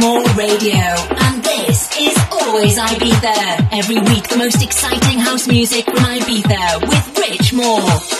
Moore Radio, and this is Always Ibiza. Every week, the most exciting house music from Ibiza with Rich Moore.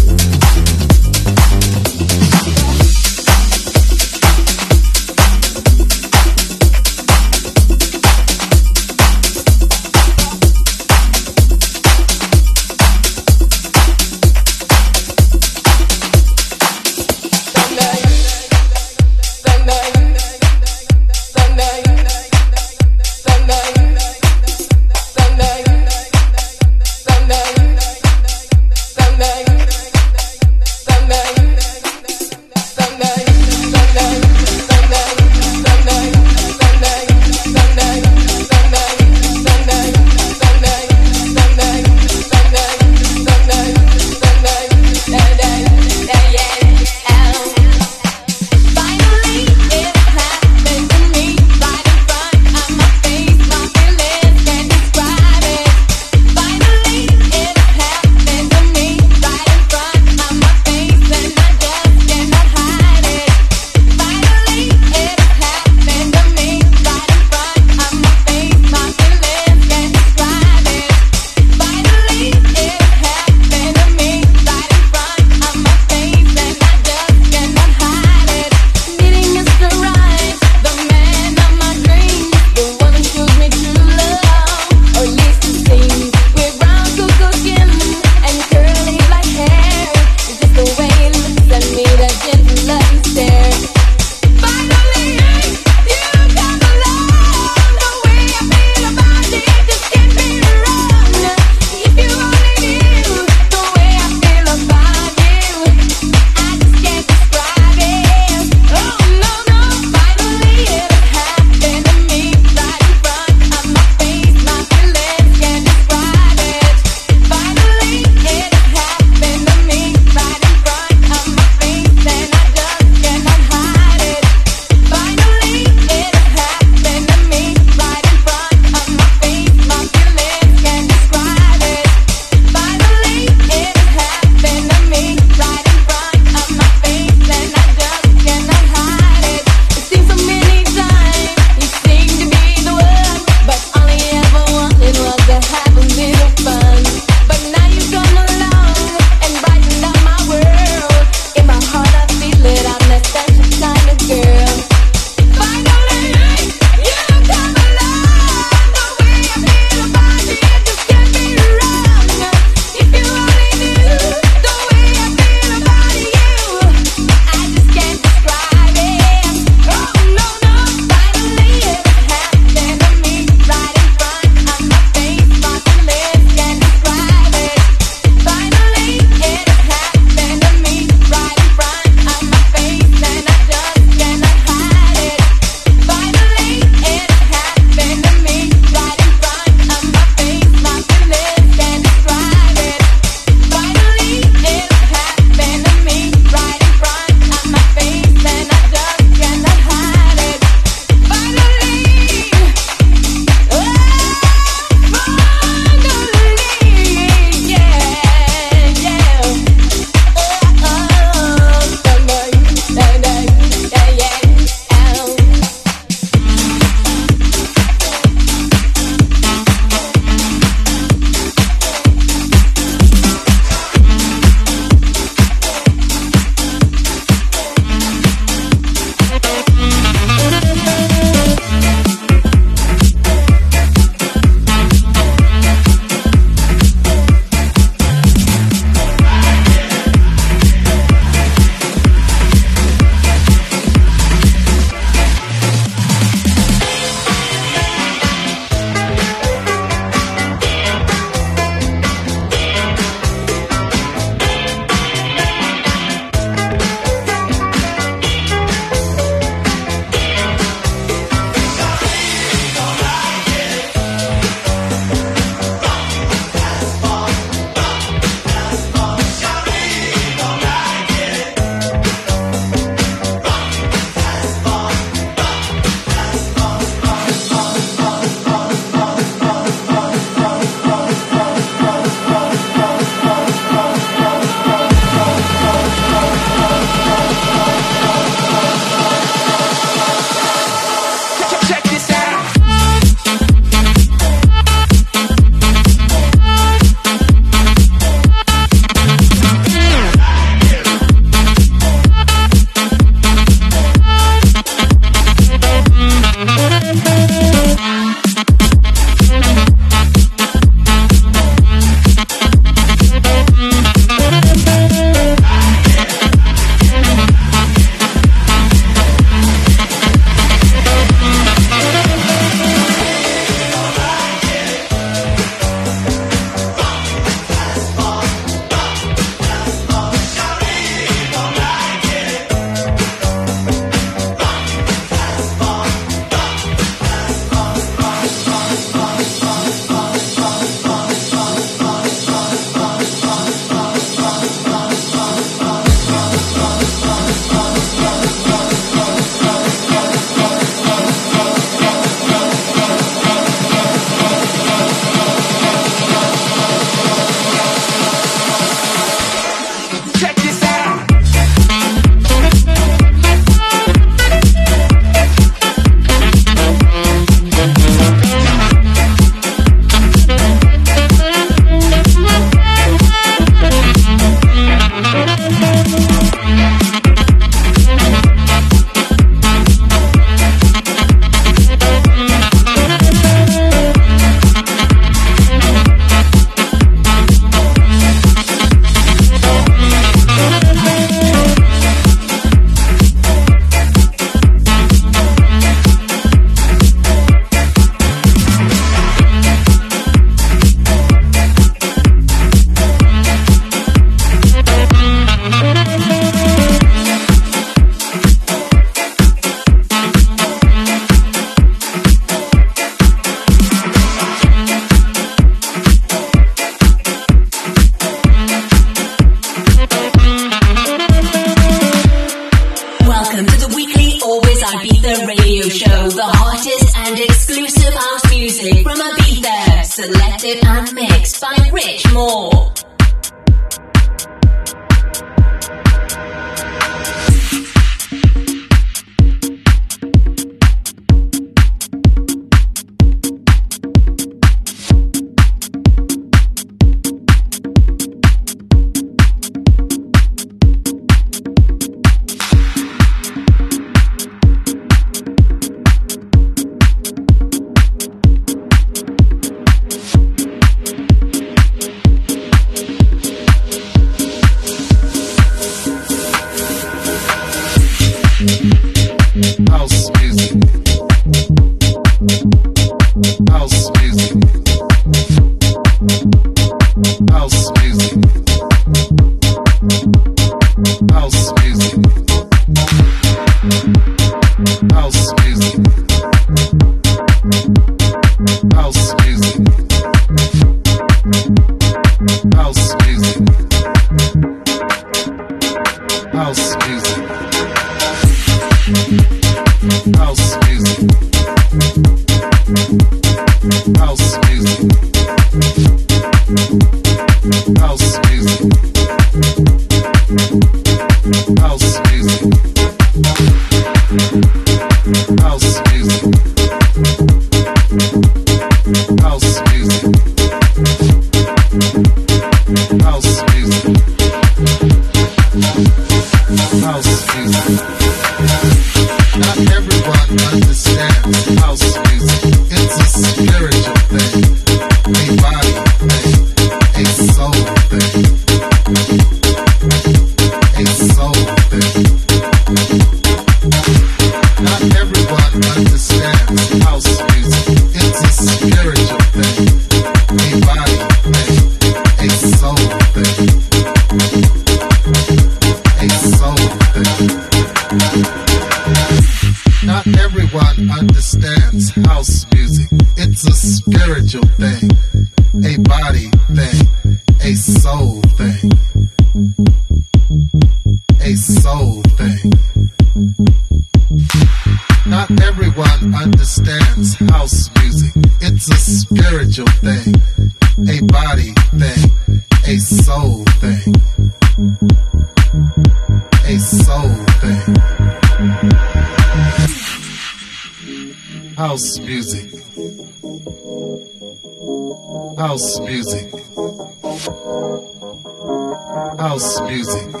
House music.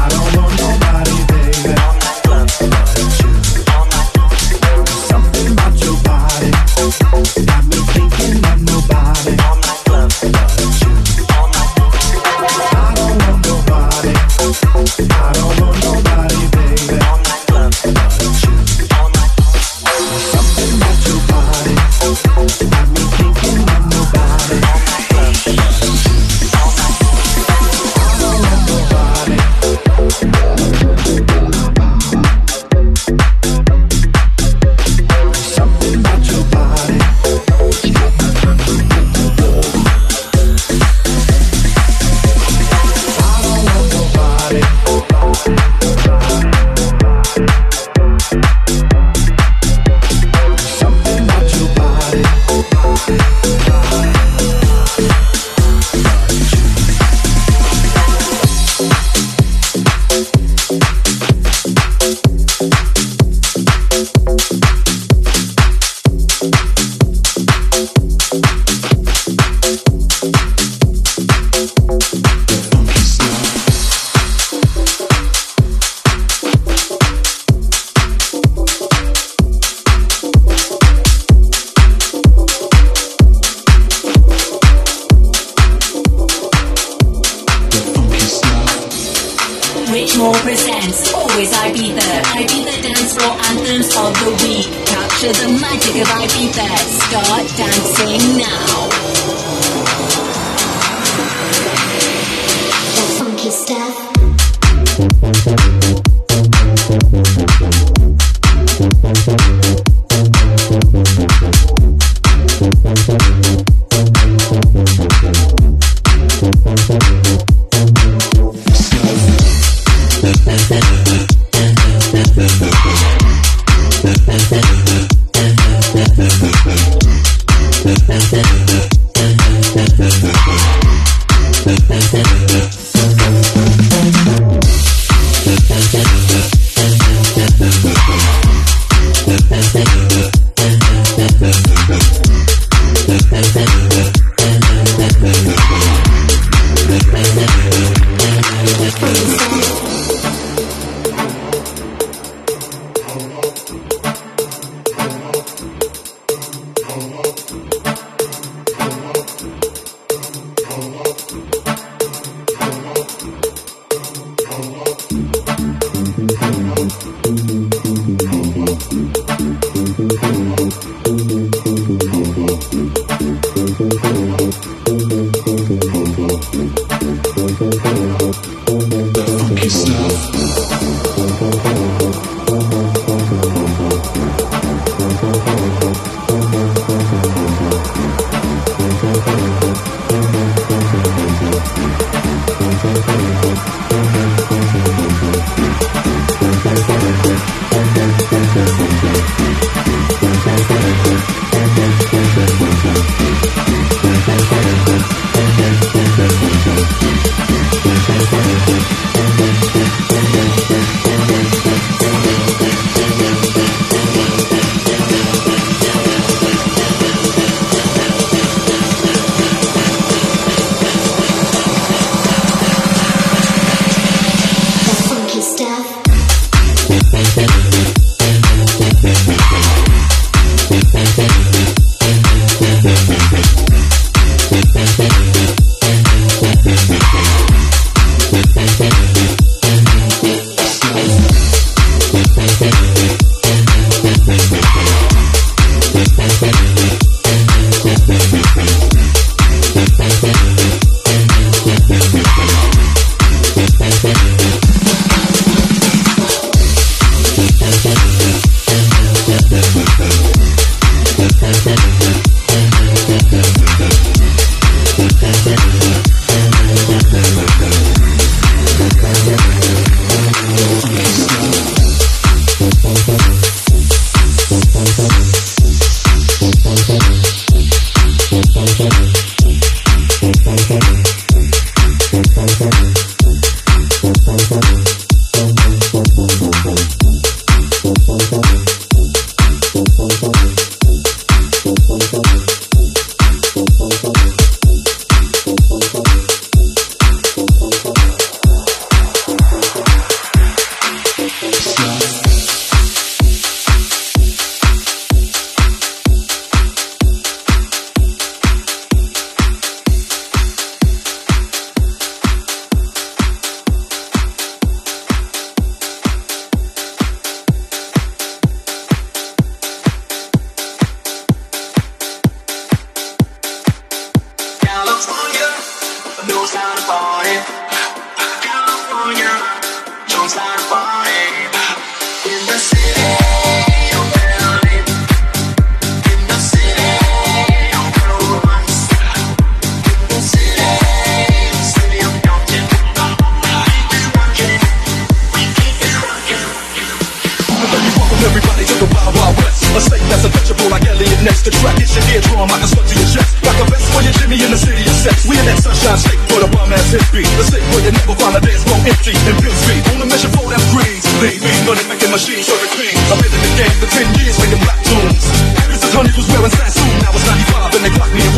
I don't want nobody, baby.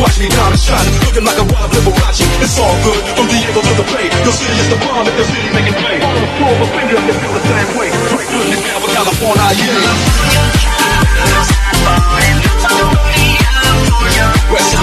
Watch me now, I'm shining, looking like a wild Liberace. It's all good, from Diego to the Bay. Your city is the bomb if your city making play. On the floor, but fingers can feel the same way. Break good down with California, yeah. West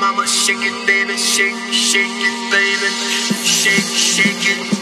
mama, shake it, baby, shake, shake it, baby, shake, shake it.